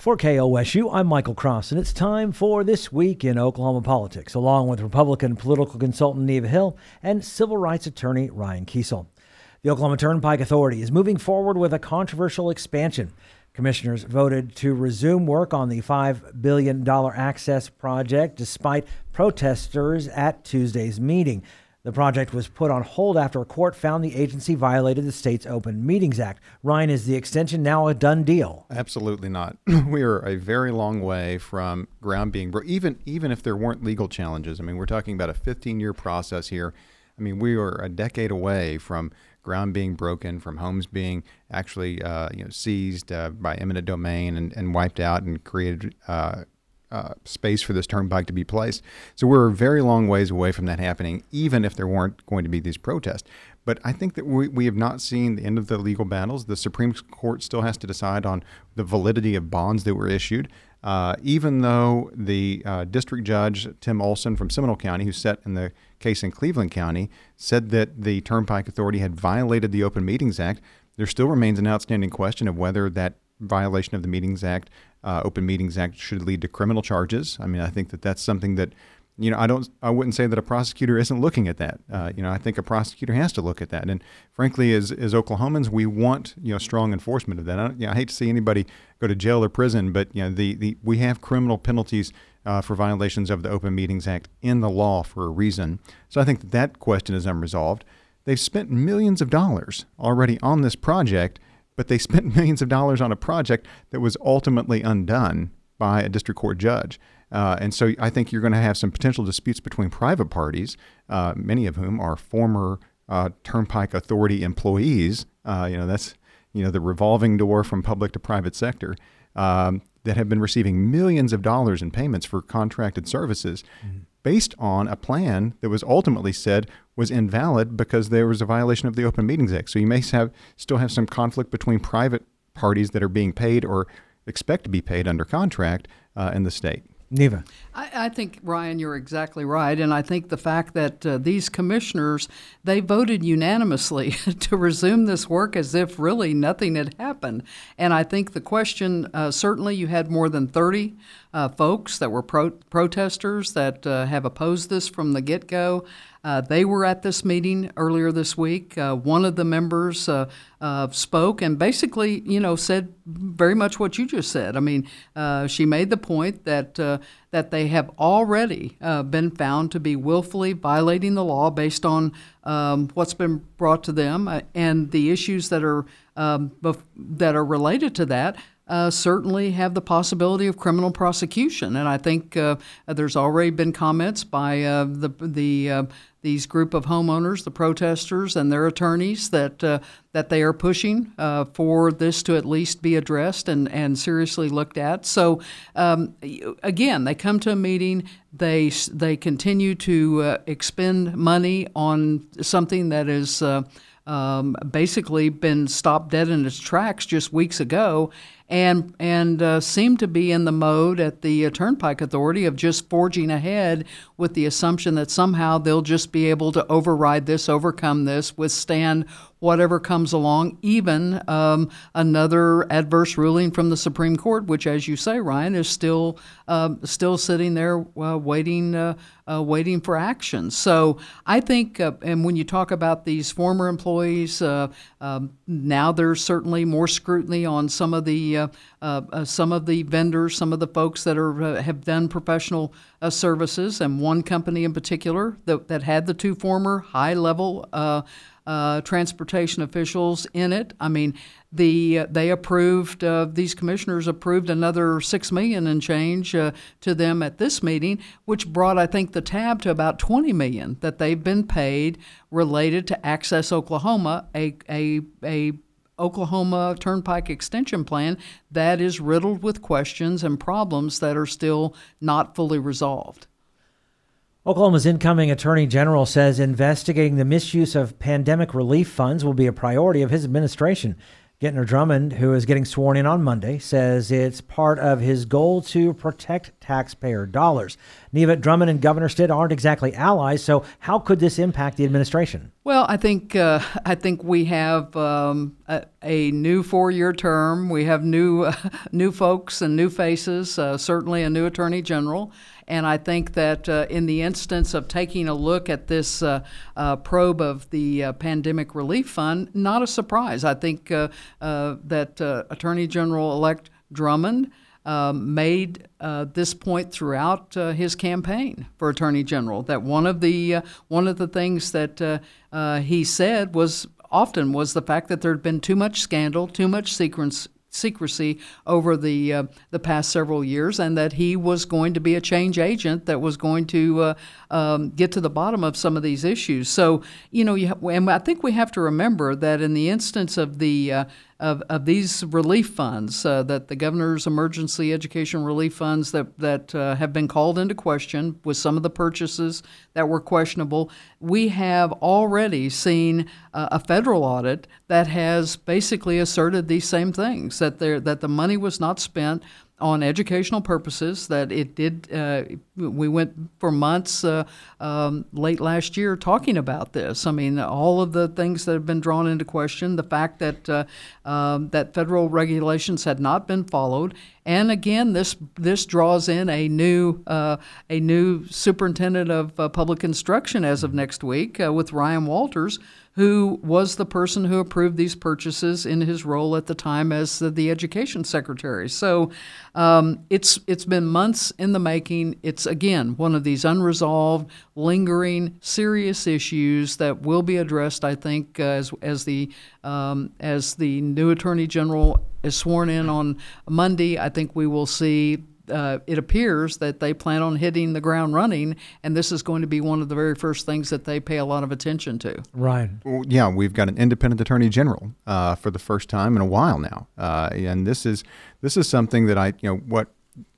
For KOSU, I'm Michael Cross, and it's time for This Week in Oklahoma Politics, along with Republican political consultant Neva Hill and civil rights attorney Ryan Kiesel. The Oklahoma Turnpike Authority is moving forward with a controversial expansion. Commissioners voted to resume work on the $5 billion access project despite protesters at Tuesday's meeting. The project was put on hold after a court found the agency violated the state's Open Meetings Act. Ryan, is the extension now a done deal? Absolutely not. we are a very long way from ground being broke, even even if there weren't legal challenges. I mean, we're talking about a 15-year process here. I mean, we are a decade away from ground being broken, from homes being actually uh, you know seized uh, by eminent domain and, and wiped out and created uh, uh, space for this turnpike to be placed. So we're a very long ways away from that happening, even if there weren't going to be these protests. But I think that we, we have not seen the end of the legal battles. The Supreme Court still has to decide on the validity of bonds that were issued. Uh, even though the uh, district judge, Tim Olson from Seminole County, who sat in the case in Cleveland County, said that the Turnpike Authority had violated the Open Meetings Act, there still remains an outstanding question of whether that violation of the Meetings Act, uh, Open Meetings Act, should lead to criminal charges. I mean, I think that that's something that, you know, I don't, I wouldn't say that a prosecutor isn't looking at that. Uh, you know, I think a prosecutor has to look at that. And frankly, as as Oklahomans, we want you know strong enforcement of that. I, you know, I hate to see anybody go to jail or prison, but you know, the the we have criminal penalties. Uh, for violations of the Open Meetings Act in the law for a reason. So I think that, that question is unresolved. They've spent millions of dollars already on this project, but they spent millions of dollars on a project that was ultimately undone by a district court judge. Uh, and so I think you're going to have some potential disputes between private parties, uh, many of whom are former uh, Turnpike Authority employees. Uh, you know, that's you know the revolving door from public to private sector. Um, that have been receiving millions of dollars in payments for contracted services mm-hmm. Based on a plan that was ultimately said was invalid because there was a violation of the Open Meetings Act. So you may have still have some conflict between private parties that are being paid or expect to be paid under contract uh, in the state. Neva. I, I, think, Ryan, you're exactly right. And I think the fact that uh, these commissioners, they voted unanimously to resume this work as if really nothing had happened. And I think the question uh, certainly you had more than 30 uh, folks that were pro- protesters that uh, have opposed this from the get go. Uh, they were at this meeting earlier this week. Uh, one of the members uh, uh spoke and basically, you know, said very much what you just said. I mean, uh, she made the point that that they have already been found to be willfully violating the law based on um, what's been brought to them. And the issues that are um, bef- that are related to that uh, certainly have the possibility of criminal prosecution. And I think uh, there's already been comments by uh, the the uh, these group of homeowners, the protesters, and their attorneys that uh, that they are pushing uh, for this to at least be addressed and, and seriously looked at. So um, again, they come to a meeting, they they continue to expend money on something that is. Um, basically been stopped dead in its tracks just weeks ago, and and uh, seem to be in the mode at the uh, Turnpike Authority of just forging ahead with the assumption that somehow they'll just be able to override this, overcome this, withstand whatever comes along, even um, another adverse ruling from the Supreme Court, which, as you say, Ryan, is still uh, still sitting there uh, waiting uh, uh, waiting for action. So I think, uh, and when you talk about these former employees, uh, um, now there's certainly more scrutiny on some of the some of the vendors, some of the folks that are have done professional services, and one company in particular that, that had the two former high level uh, transportation officials in it. I mean, the uh, they approved uh, these commissioners approved another six million and change uh, to them at this meeting, which brought I think the tab to about twenty million that they've been paid related to Access Oklahoma, a a a Oklahoma Turnpike Extension Plan that is riddled with questions and problems that are still not fully resolved. Oklahoma's incoming attorney general says investigating the misuse of pandemic relief funds will be a priority of his administration. Gentner Drummond, who is getting sworn in on Monday, says it's part of his goal to protect taxpayer dollars. Neva Drummond and Governor Stitt aren't exactly allies, so how could this impact the administration? Well, I think uh, I think we have um, a, a, new four-year term. We have new uh, new folks and new faces. Uh, certainly, a new attorney general, and I think that uh, in the instance of taking a look at this uh, uh, probe of the pandemic relief fund, not a surprise. I think that Attorney General elect Drummond um, made uh, this point throughout uh, his campaign for attorney general. That one of the uh, one of the things that uh, uh, he said was often was the fact that there had been too much scandal, too much secrecy over the uh, the past several years, and that he was going to be a change agent that was going to uh, um, get to the bottom of some of these issues. So you know, you ha- and I think we have to remember that in the instance of the uh, of, of these relief funds, uh, that the governor's emergency education relief funds that, that uh, have been called into question with some of the purchases that were questionable, we have already seen uh, a federal audit that has basically asserted these same things that, there, that the money was not spent on educational purposes that it did uh, we went for months uh, um, late last year talking about this. I mean all of the things that have been drawn into question the fact that uh, um, that federal regulations had not been followed. And again this this draws in a new uh, a new superintendent of uh, public instruction as of next week uh, with Ryan Walters who was the person who approved these purchases in his role at the time as the, the education secretary. So um, it's it's been months in the making. It's again one of these unresolved, lingering, serious issues that will be addressed. I think uh, as as the um, as the new attorney general is sworn in on Monday. I think we will see uh, it appears that they plan on hitting the ground running, and this is going to be one of the very first things that they pay a lot of attention to. Right. Well, yeah, we've got an independent attorney general uh, for the first time in a while now, uh, and this is this is something that I, you know, what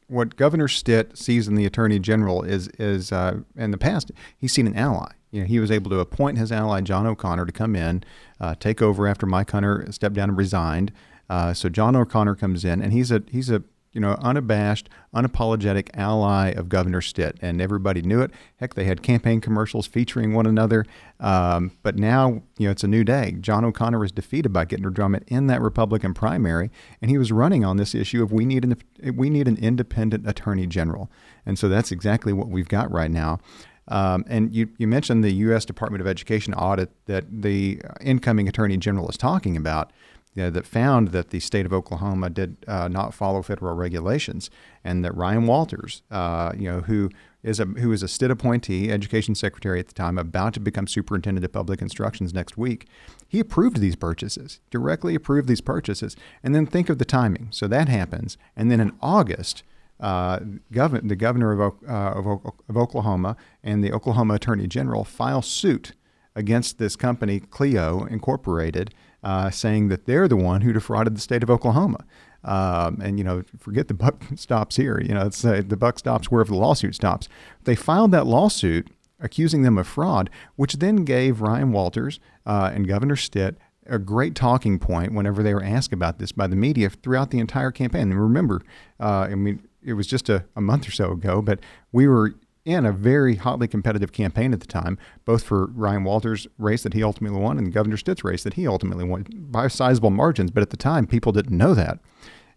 what Governor Stitt sees in the attorney general is is uh, in the past he's seen an ally. You know, he was able to appoint his ally John O'Connor to come in, uh, take over after Mike Hunter stepped down and resigned. Uh, so John O'Connor comes in, and he's a he's a you know, unabashed, unapologetic ally of Governor Stitt, and everybody knew it. Heck, they had campaign commercials featuring one another. Um, but now, you know, it's a new day. John O'Connor was defeated by Gentner Drummond in that Republican primary, and he was running on this issue of we need an we need an independent attorney general, and so that's exactly what we've got right now. Um, and you, you mentioned the U.S. Department of Education audit that the incoming attorney general is talking about you know, that found that the state of Oklahoma did uh, not follow federal regulations, and that Ryan Walters, uh, you know, who is a who is a Stitt appointee, education secretary at the time, about to become superintendent of public instructions next week, he approved these purchases, directly approved these purchases, and then think of the timing. So that happens, and then in August. Uh, the governor of, uh, of, of Oklahoma and the Oklahoma Attorney General file suit against this company, Clio Incorporated, uh, saying that they're the one who defrauded the state of Oklahoma. Um, and you know, forget the buck stops here. You know, it's uh, the buck stops wherever the lawsuit stops. They filed that lawsuit accusing them of fraud, which then gave Ryan Walters uh, and Governor Stitt a great talking point whenever they were asked about this by the media throughout the entire campaign. And remember, uh, I mean, it was just a, a month or so ago, but we were in a very hotly competitive campaign at the time, both for Ryan Walters' race that he ultimately won and Governor Stitt's race that he ultimately won by sizable margins. But at the time, people didn't know that.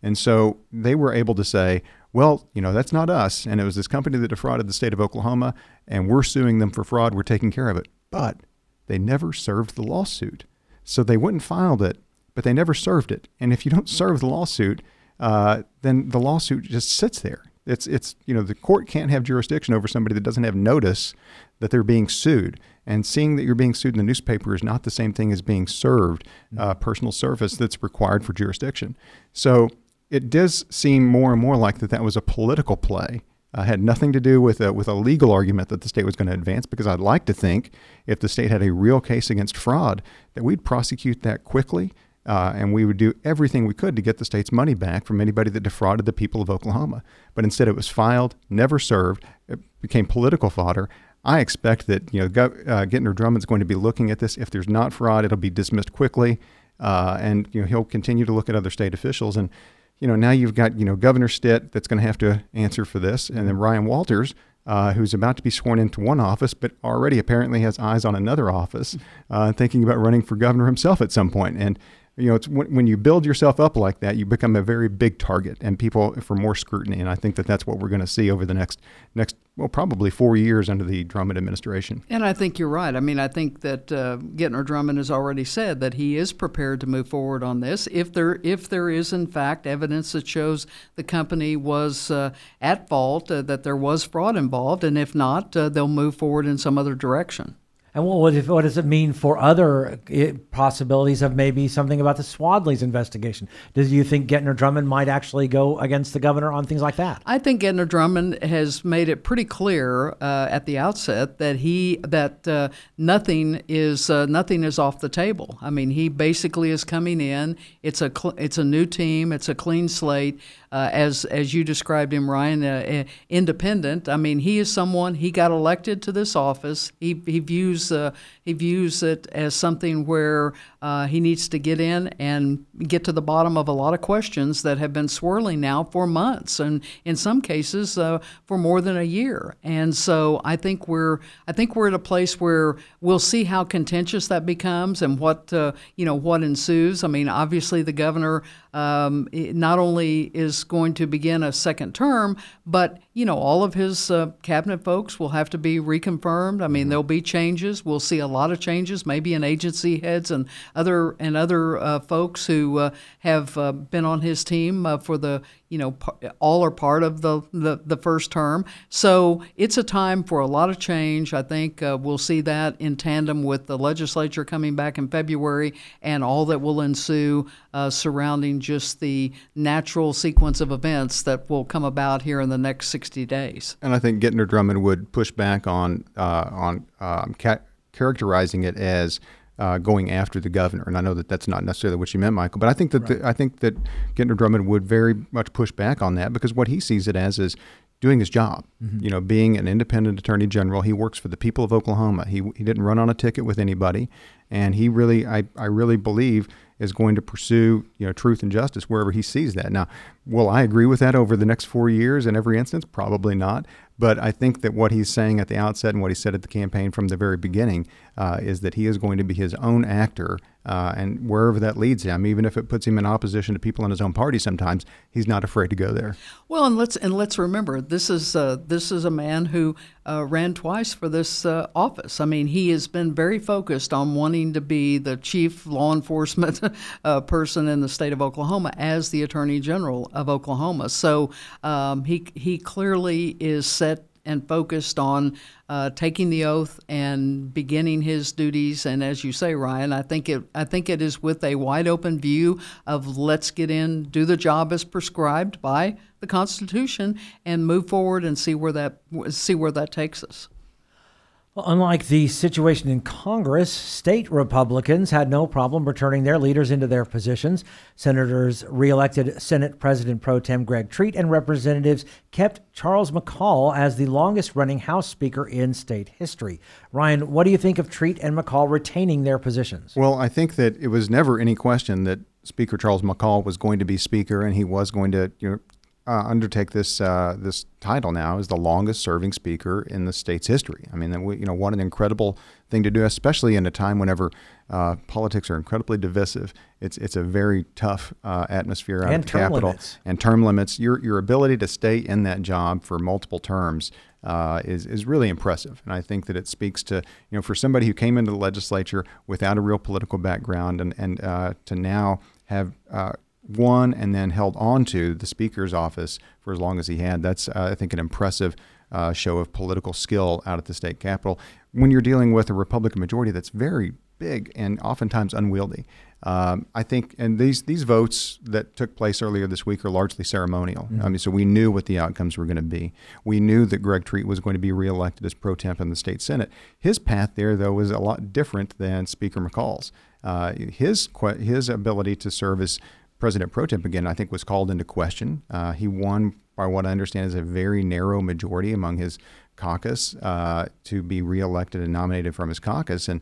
And so they were able to say, well, you know, that's not us. And it was this company that defrauded the state of Oklahoma, and we're suing them for fraud. We're taking care of it. But they never served the lawsuit. So they and filed it, but they never served it. And if you don't serve the lawsuit, uh, then the lawsuit just sits there. It's it's you know the court can't have jurisdiction over somebody that doesn't have notice that they're being sued. And seeing that you're being sued in the newspaper is not the same thing as being served uh, personal service that's required for jurisdiction. So it does seem more and more like that that was a political play. Uh, had nothing to do with a, with a legal argument that the state was going to advance because I'd like to think if the state had a real case against fraud that we'd prosecute that quickly uh, and we would do everything we could to get the state's money back from anybody that defrauded the people of Oklahoma. But instead, it was filed, never served. It became political fodder. I expect that you know Gov- uh, Gentner Drummond's going to be looking at this. If there's not fraud, it'll be dismissed quickly, uh, and you know he'll continue to look at other state officials. And you know now you've got you know Governor Stitt that's going to have to answer for this, and then Ryan Walters uh, who's about to be sworn into one office, but already apparently has eyes on another office, uh, thinking about running for governor himself at some point. And you know, it's when, when you build yourself up like that, you become a very big target, and people for more scrutiny. And I think that that's what we're going to see over the next next well, probably four years under the Drummond administration. And I think you're right. I mean, I think that uh, Gentner Drummond has already said that he is prepared to move forward on this if there if there is in fact evidence that shows the company was uh, at fault, uh, that there was fraud involved, and if not, uh, they'll move forward in some other direction. And what, what does it mean for other eh, possibilities of maybe something about the Swadley's investigation? Do you think Gentner Drummond might actually go against the governor on things like that? I think Gentner Drummond has made it pretty clear uh, at the outset that he that uh, nothing is uh, nothing is off the table. I mean, he basically is coming in. It's a cl- it's a new team. It's a clean slate uh, as as you described him, Ryan, uh, uh, independent. I mean, he is someone. He got elected to this office. He he views uh, he views it as something where uh, he needs to get in and get to the bottom of a lot of questions that have been swirling now for months, and in some cases uh, for more than a year. And so I think we're I think we're at a place where we'll see how contentious that becomes and what you know what ensues. I mean, obviously the governor um, not only is going to begin a second term, but you know all of his uh, cabinet folks will have to be reconfirmed. I mean, mm-hmm. there'll be changes. We'll see a lot of changes, maybe in agency heads and other and other uh, folks who uh, have uh, been on his team uh, for the you know, all are part of the, the, the, first term. So it's a time for a lot of change. I think uh, we'll see that in tandem with the legislature coming back in February and all that will ensue uh, surrounding just the natural sequence of events that will come about here in the next 60 days. And I think Gentner Drummond would push back on, uh, on um, ca- characterizing it as uh, going after the governor. And I know that that's not necessarily what you meant, Michael. But I think that right. the, I think that Gentner Drummond would very much push back on that because what he sees it as is doing his job. Mm-hmm. You know, being an independent attorney general, he works for the people of Oklahoma. He he didn't run on a ticket with anybody, and he really, I I really believe is going to pursue you know truth and justice wherever he sees that. Now, will I agree with that over the next four years in every instance? Probably not. But I think that what he's saying at the outset and what he said at the campaign from the very beginning uh, is that he is going to be his own actor, uh, and wherever that leads him, even if it puts him in opposition to people in his own party, sometimes he's not afraid to go there. Well, and let's and let's remember this is uh, this is a man who uh, ran twice for this uh, office. I mean, he has been very focused on wanting to be the chief law enforcement uh, person in the state of Oklahoma as the Attorney General of Oklahoma. So um, he he clearly is set and focused on uh, taking the oath and beginning his duties. And as you say, Ryan, I think it I think it is with a wide open view of let's get in, do the job as prescribed by the Constitution, and move forward and see where that see where that takes us. Well, unlike the situation in Congress, state Republicans had no problem returning their leaders into their positions. Senators reelected Senate President Pro Tem Greg Treat, and representatives kept Charles McCall as the longest running House Speaker in state history. Ryan, what do you think of Treat and McCall retaining their positions? Well, I think that it was never any question that Speaker Charles McCall was going to be Speaker and he was going to you know, uh, undertake this uh, this title now as the longest serving speaker in the state's history. I mean, you know, what an incredible thing to do, especially in a time whenever uh, politics are incredibly divisive. It's it's a very tough uh, atmosphere out and of the capital limits. and term limits. Your your ability to stay in that job for multiple terms. Uh, is is really impressive, and I think that it speaks to you know for somebody who came into the legislature without a real political background and and uh, to now have won and then held on to the speaker's office for as long as he had. That's, uh, I think, an impressive uh, show of political skill out at the state capitol when you're dealing with a Republican majority that's very big and oftentimes unwieldy. Um, I think, and these these votes that took place earlier this week are largely ceremonial. Mm-hmm. I mean, so we knew what the outcomes were going to be. We knew that Greg Treat was going to be reelected as pro tem in the state senate. His path there, though, was a lot different than Speaker McCall's. Uh, his his ability to serve as President pro again, I think, was called into question. Uh, he won by what I understand, is a very narrow majority among his caucus uh, to be reelected and nominated from his caucus. And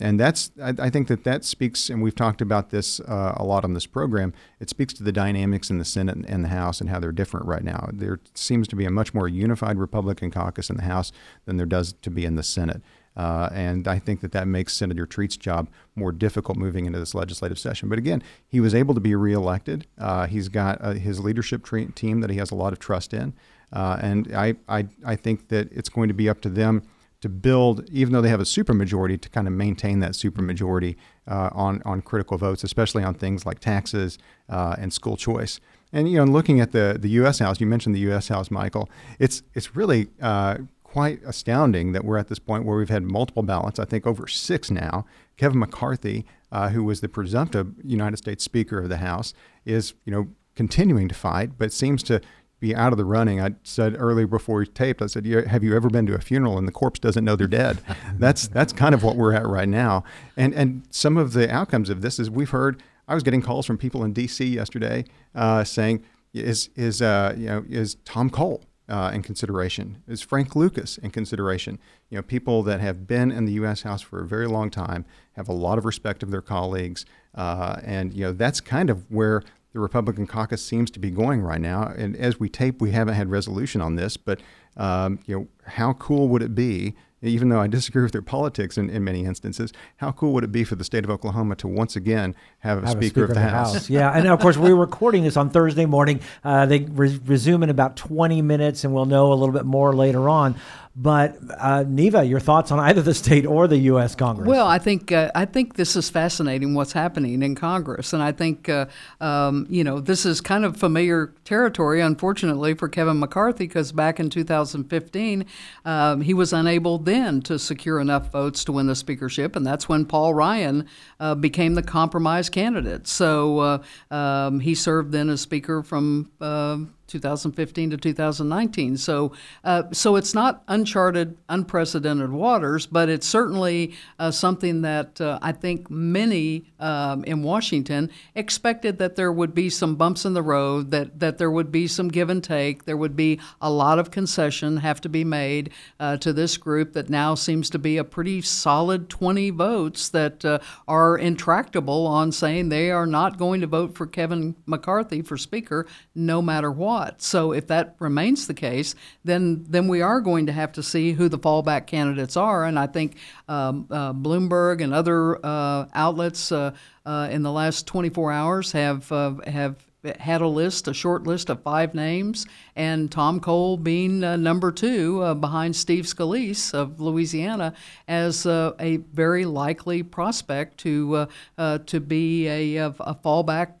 and that's I, I think that that speaks, and we've talked about this uh, a lot on this program. It speaks to the dynamics in the Senate and the House and how they're different right now. There seems to be a much more unified Republican caucus in the House than there does to be in the Senate. Uh, and I think that that makes Senator Treat's job more difficult moving into this legislative session. But again, he was able to be reelected. Uh, he's got uh, his leadership tre- team that he has a lot of trust in. Uh, and I, I, I think that it's going to be up to them to build, even though they have a supermajority, to kind of maintain that supermajority uh, on on critical votes, especially on things like taxes uh, and school choice. And you know, looking at the the U.S. House, you mentioned the U.S. House, Michael. It's it's really uh, quite astounding that we're at this point where we've had multiple ballots. I think over six now. Kevin McCarthy, uh, who was the presumptive United States Speaker of the House, is you know continuing to fight, but seems to be out of the running. I said earlier before we taped, I said, "Have you ever been to a funeral and the corpse doesn't know they're dead?" that's that's kind of what we're at right now. And and some of the outcomes of this is we've heard. I was getting calls from people in D.C. yesterday uh, saying, "Is is uh, you know is Tom Cole uh, in consideration? Is Frank Lucas in consideration? You know, people that have been in the U.S. House for a very long time have a lot of respect of their colleagues, uh, and you know that's kind of where the Republican caucus seems to be going right now. And as we tape, we haven't had resolution on this, but um, you know, how cool would it be even though I disagree with their politics in, in many instances, how cool would it be for the state of Oklahoma to once again have a, have speaker, a speaker, of the, the House? House? yeah, and of course we're recording this on Thursday morning. Uh, they re- resume in about 20 minutes, and we'll know a little bit more later on. But uh, Neva, your thoughts on either the state or the U.S. Congress? Well, I think uh, I think this is fascinating. What's happening in Congress, and I think uh, um, you know this is kind of familiar territory, unfortunately, for Kevin McCarthy, because back in 2015 um, he was unable then to secure enough votes to win the speakership, and that's when Paul Ryan uh, became the compromise candidate. So uh, um, he served then as Speaker from uh, 2015 to 2019. So, uh, so it's not uncharted, unprecedented waters, but it's certainly uh, something that uh, I think many um, in Washington expected that there would be some bumps in the road, that that there would be some give and take, there would be a lot of concession have to be made uh, to this group that now seems to be a pretty solid 20 votes that uh, are intractable on saying they are not going to vote for Kevin McCarthy for Speaker, no matter what what. So if that remains the case, then then we are going to have to see who the fallback candidates are. And I think um, uh, Bloomberg and other uh, outlets uh, uh in the last 24 hours have uh, have had a list, a short list of five names, and Tom Cole being uh, number two uh, behind Steve Scalise of Louisiana as uh, a very likely prospect to uh, to be a, a fallback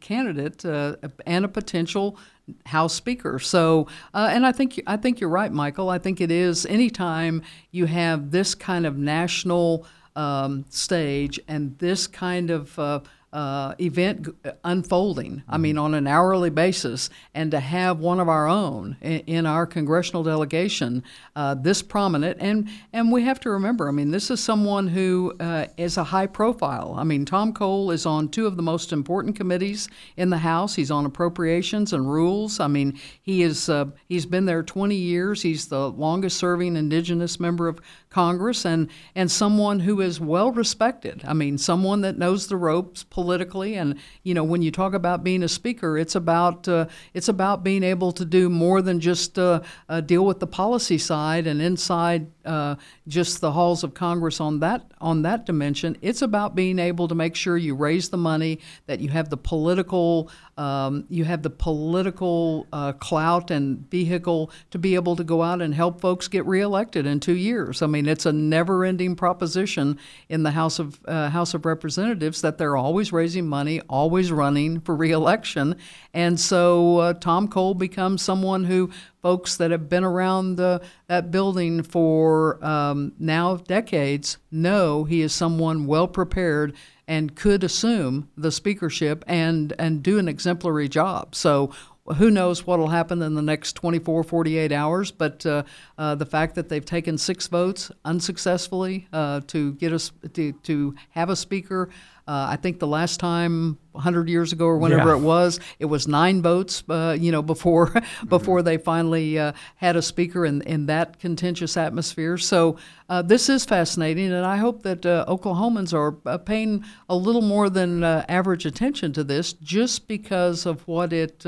candidate and a potential House Speaker. So, uh, and I think I think you're right, Michael. I think it is anytime you have this kind of national um, stage and this kind of uh, uh, event unfolding. I mean, mm-hmm. on an hourly basis, and to have one of our own in, in our congressional delegation uh, this prominent, and and we have to remember. I mean, this is someone who uh, is a high profile. I mean, Tom Cole is on two of the most important committees in the House. He's on appropriations and rules. I mean, he is uh, he's been there 20 years. He's the longest serving indigenous member of Congress, and and someone who is well respected. I mean, someone that knows the ropes politically. And you know, when you talk about being a speaker, it's about uh, it's about being able to do more than just uh, uh, deal with the policy side and inside uh, just the halls of Congress on that on that dimension. It's about being able to make sure you raise the money, that you have the political um, you have the political uh, clout and vehicle to be able to go out and help folks get reelected in two years. I mean, it's a never-ending proposition in the House of uh, House of Representatives that they're always raising money, always running for reelection, and so uh, Tom Cole becomes someone who folks that have been around the, that building for um, now decades know he is someone well prepared and could assume the speakership and, and do an exemplary job. So who knows what will happen in the next 24, 48 hours, but uh, uh, the fact that they've taken six votes unsuccessfully uh, to get us to, to have a speaker Uh, I think the last time, 100 years ago or whenever Yeah. it was, it was nine votes. Uh, you know, before before they finally uh, had a speaker in in that contentious atmosphere. So uh, this is fascinating, and I hope that uh, Oklahomans are uh, paying a little more than uh, average attention to this, just because of what it.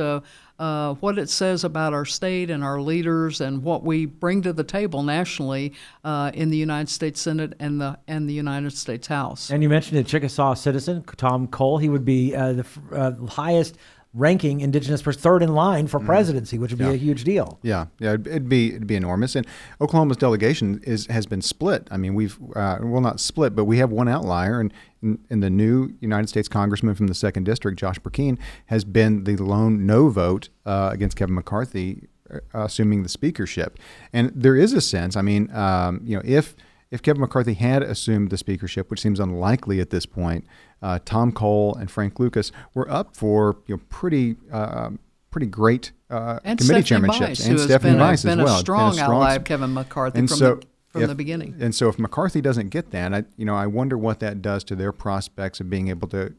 Uh, what it says about our state and our leaders and what we bring to the table nationally uh, in the United States Senate and the and the United States House. And you mentioned a Chickasaw citizen, Tom Cole. He would be uh, the uh, highest ranking indigenous person, third in line for presidency, which would be a huge deal. Yeah, yeah, it'd, it'd be it'd be enormous. And Oklahoma's delegation is has been split. I mean, we've uh, well not split, but we have one outlier, and, and and the new United States Congressman from the second district, Josh Brecheen, has been the lone no vote uh, against Kevin McCarthy, uh, assuming the speakership. And there is a sense. I mean, um, you know, if if Kevin McCarthy had assumed the speakership, which seems unlikely at this point, uh, Tom Cole and Frank Lucas were up for you know pretty uh, pretty great uh, committee Stephanie chairmanships, Bice, and Stephanie been, a, Bice as well. a Been strong, ally of Kevin McCarthy and from, so the, from if- the beginning. And so, if McCarthy doesn't get that, I, you know, I wonder what that does to their prospects of being able to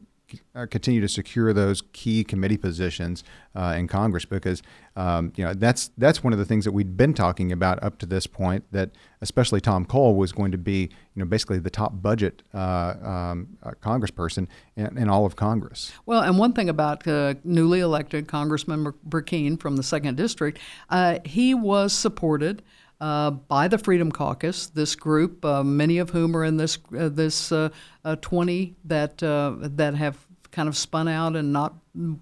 continue to secure those key committee positions uh, in Congress, because um, you know that's that's one of the things that we'd been talking about up to this point. That especially Tom Cole was going to be, you know, basically the top budget uh, um, uh, Congressperson in, in all of Congress. Well, and one thing about uh, newly elected Congressman Bur- Brecheen from the second district, uh, he was supported. Uh, by the Freedom Caucus, this group, uh, many of whom are in this uh, this uh, uh, 20 that that have kind of spun out and not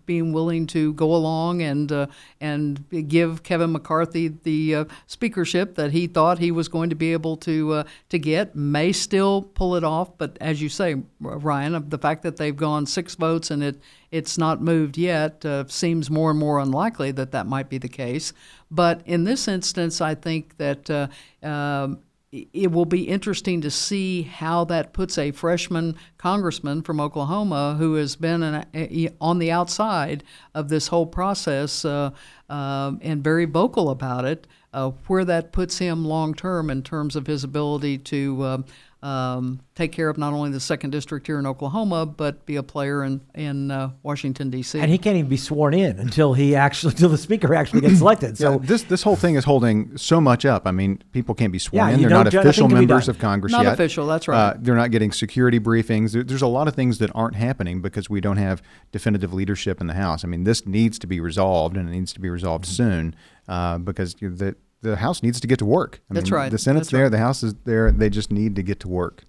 being willing to go along and uh, and give Kevin McCarthy the uh, speakership that he thought he was going to be able to uh, to get. May still pull it off but as you say Ryan the fact that they've gone six votes and it it's not moved yet uh, seems more and more unlikely that that might be the case. But in this instance I think that uh, um, it will be interesting to see how that puts a freshman congressman from Oklahoma who has been an, a, on the outside of this whole process uh, um, and very vocal about it, uh, where that puts him long term in terms of his ability to um, take care of not only the second district here in Oklahoma, but be a player in in uh, Washington D.C. And he can't even be sworn in until he actually, until the speaker actually gets elected. So So this this whole thing is holding so much up. I mean, people can't be sworn Yeah, in. They're not don't- official members of Congress Not yet. official, that's right. Uh, they're not getting security briefings. There, there's a lot of things that aren't happening because we don't have definitive leadership in the House. I mean, this needs to be resolved, and it needs to be resolved Mm-hmm. soon uh, because the the House needs to get to work. I That's mean, right. The Senate's That's there. right. The House is there. They just need to get to work.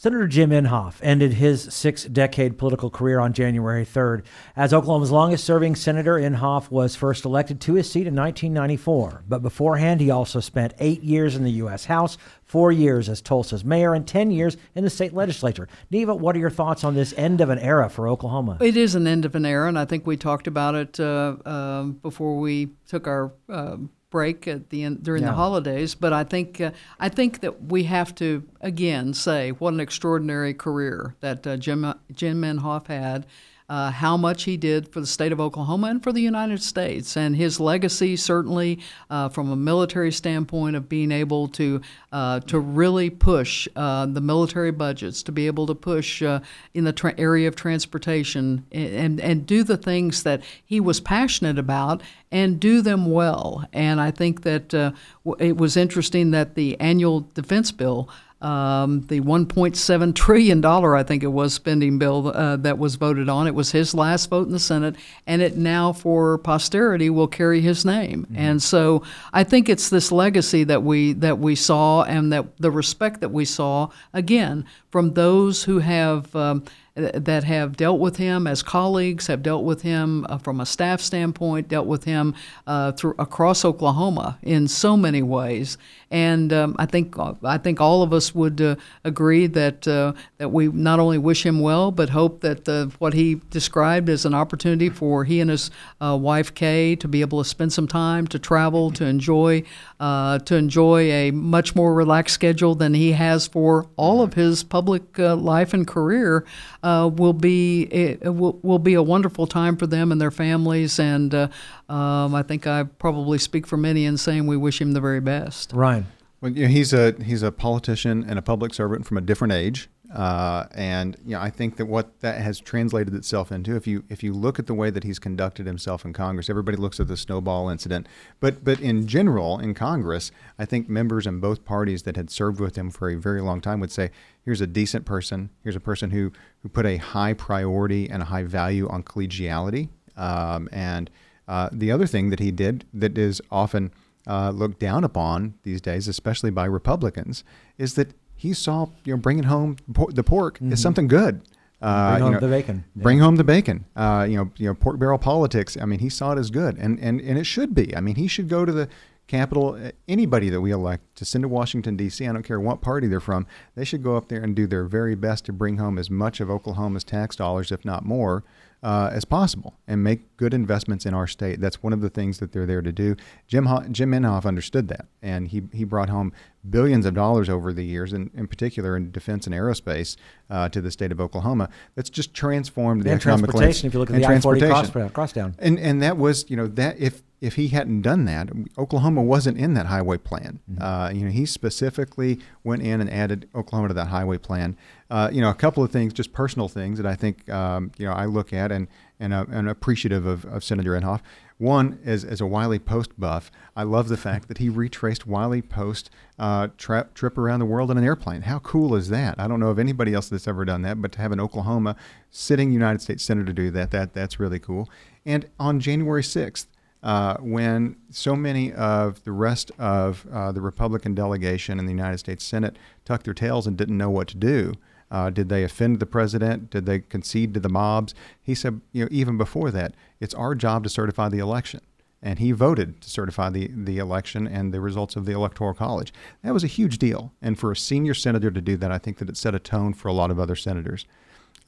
Senator Jim Inhofe ended his six decade political career on January 3rd. As Oklahoma's longest serving senator, Inhofe was first elected to his seat in 1994. But beforehand, he also spent eight years in the U.S. House, four years as Tulsa's mayor, and 10 years in the state legislature. Neva, what are your thoughts on this end of an era for Oklahoma? It is an end of an era, and I think we talked about it uh, um, before we took our uh, break at the end during Yeah. the holidays. But I think uh, I think that we have to again say what an extraordinary career that uh, Jim Jim Inhofe had. Uh, how much he did for the state of Oklahoma and for the United States, and his legacy certainly, uh, from a military standpoint, of being able to uh, to really push uh, the military budgets, to be able to push uh, in the tra- area of transportation, and and do the things that he was passionate about, and do them well. And I think that uh, it was interesting that the annual defense bill um, the 1.7 trillion dollar, I think it was, spending bill uh, that was voted on. It was his last vote in the Senate, and it now, for posterity, will carry his name. And so, I think it's this legacy that we that we saw, and that the respect that we saw again from those who have. Um, that have dealt with him as colleagues, have dealt with him uh, from a staff standpoint, dealt with him uh, through across Oklahoma in so many ways. And um, I think I think all of us would uh, agree that uh, that we not only wish him well, but hope that uh, what he described as an opportunity for he and his uh, wife Kay to be able to spend some time to travel, to enjoy uh, to enjoy a much more relaxed schedule than he has for all of his public uh, life and career uh, will be it will, will be a wonderful time for them and their families. And uh, um, I think I probably speak for many in saying we wish him the very best. Ryan. Well, you know, he's a he's a politician and a public servant from a different age, Uh, and you know, I think that what that has translated itself into, if you if you look at the way that he's conducted himself in Congress, everybody looks at the snowball incident, but but in general in Congress, I think members in both parties that had served with him for a very long time would say, here's a decent person, here's a person who who put a high priority and a high value on collegiality, um, and uh, the other thing that he did that is often uh, looked down upon these days, especially by Republicans, is that he saw you know bringing home the pork mm-hmm. is something good. Uh, bring home know, the bacon. Bring yeah. home the bacon. Uh, you know, you know, pork barrel politics. I mean, he saw it as good, and and and it should be. I mean, he should go to the Capitol. Uh, anybody that we elect to send to Washington D.C. I don't care what party they're from. They should go up there and do their very best to bring home as much of Oklahoma's tax dollars, if not more, uh, as possible and make good investments in our state. That's one of the things that they're there to do. Jim Ho- Jim Inhofe understood that, and he he brought home billions of dollars over the years, and in particular in defense and aerospace, uh, to the state of Oklahoma. That's just transformed the and economic transportation. If you look at the I-40 cross, cross down, and and that was you know that if if he hadn't done that, Oklahoma wasn't in that highway plan. Mm-hmm. Uh, you know, he specifically went in and added Oklahoma to that highway plan. Uh, you know, a couple of things, just personal things that I think um, you know I look at and and, uh, and appreciative of, of Senator Inhofe. One, as, as a Wiley Post buff, I love the fact that he retraced Wiley Post uh, tra- trip around the world in an airplane. How cool is that? I don't know of anybody else that's ever done that, but to have an Oklahoma sitting United States Senator do that, that that's really cool. And on January 6th, uh, when so many of the rest of uh, the Republican delegation in the United States Senate tucked their tails and didn't know what to do. Uh, did they offend the president? Did they concede to the mobs? He said, you know, even before that, it's our job to certify the election. And he voted to certify the, the election and the results of the Electoral College. That was a huge deal. And for a senior senator to do that, I think that it set a tone for a lot of other senators.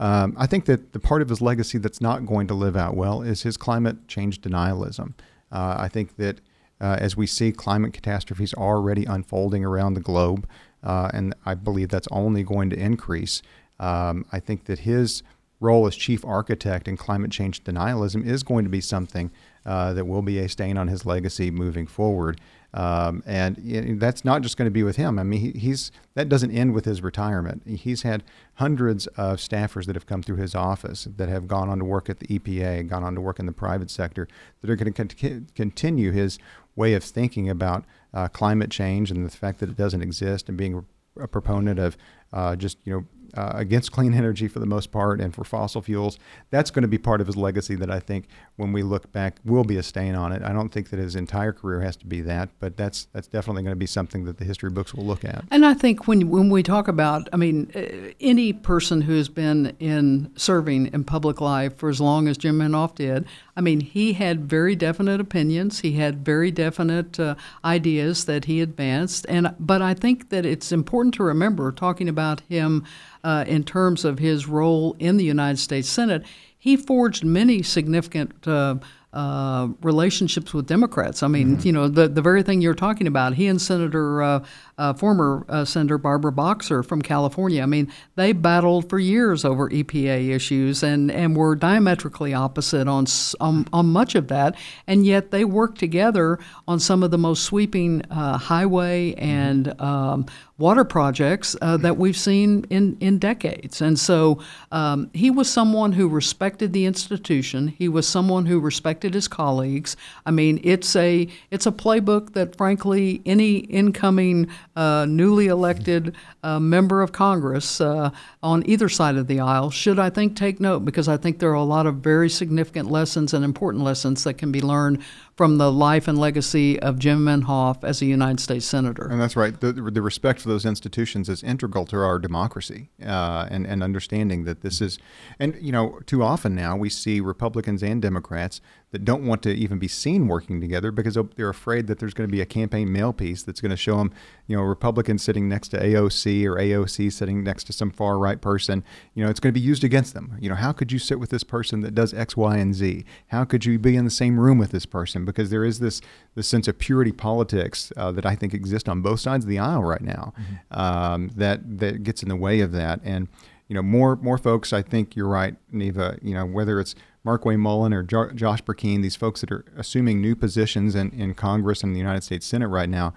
Um, I think that the part of his legacy that's not going to live out well is his climate change denialism. Uh, I think that uh, as we see climate catastrophes already unfolding around the globe, uh, and I believe that's only going to increase, um, I think that his role as chief architect in climate change denialism is going to be something uh, that will be a stain on his legacy moving forward. Um, and that's not just going to be with him. I mean, he, he's that doesn't end with his retirement. He's had hundreds of staffers that have come through his office that have gone on to work at the EPA, gone on to work in the private sector, that are going to con- continue his way of thinking about uh, climate change and the fact that it doesn't exist, and being a proponent of uh, just you know uh, against clean energy for the most part and for fossil fuels. That's going to be part of his legacy that I think when we look back will be a stain on it. I don't think that his entire career has to be that, but that's that's definitely going to be something that the history books will look at. And I think when when we talk about, I mean, uh, any person who has been in serving in public life for as long as Jim Inhofe did, I mean, he had very definite opinions. He had very definite uh, ideas that he advanced, and but I think that it's important to remember talking about him uh, in terms of his role in the United States Senate, he forged many significant uh, uh, relationships with Democrats. I mean, mm-hmm. you know, the, the very thing you're talking about, he and Senator, uh, uh, former uh, Senator Barbara Boxer from California, I mean, they battled for years over EPA issues and, and were diametrically opposite on, on, on much of that. And yet they worked together on some of the most sweeping uh, highway and mm-hmm. um, water projects uh, that we've seen in, in decades. And so um, he was someone who respected the institution. He was someone who respected his colleagues. I mean, it's a it's a playbook that, frankly, any incoming uh, newly elected uh, member of Congress uh, on either side of the aisle should, I think, take note because I think there are a lot of very significant lessons and important lessons that can be learned from the life and legacy of Jim Inhofe as a United States Senator. And that's right. The, the respect for those institutions is integral to our democracy uh, and, and understanding that this is, and, you know, too often now we see Republicans and Democrats that don't want to even be seen working together because they're afraid that there's going to be a campaign mail piece that's going to show them, you know, Republicans sitting next to AOC or AOC sitting next to some far right person. You know, it's going to be used against them. You know, how could you sit with this person that does X, Y, and Z? How could you be in the same room with this person? Because there is this this sense of purity politics uh, that I think exists on both sides of the aisle right now mm-hmm. um, that that gets in the way of that. And you know, more more folks. I think you're right, Neva. You know, whether it's Markwayne Mullin or jo- Josh Brecheen, these folks that are assuming new positions in, in Congress and the United States Senate right now,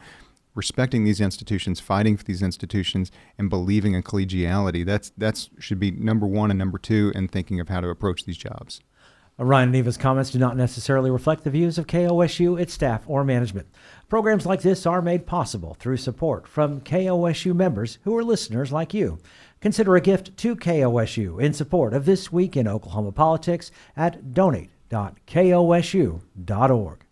respecting these institutions, fighting for these institutions, and believing in collegiality. That's that's should be number one and number two in thinking of how to approach these jobs. Uh, Ryan Neva's comments do not necessarily reflect the views of KOSU, its staff, or management. Programs like this are made possible through support from KOSU members who are listeners like you. Consider a gift to KOSU in support of This Week in Oklahoma Politics at donate.kosu.org.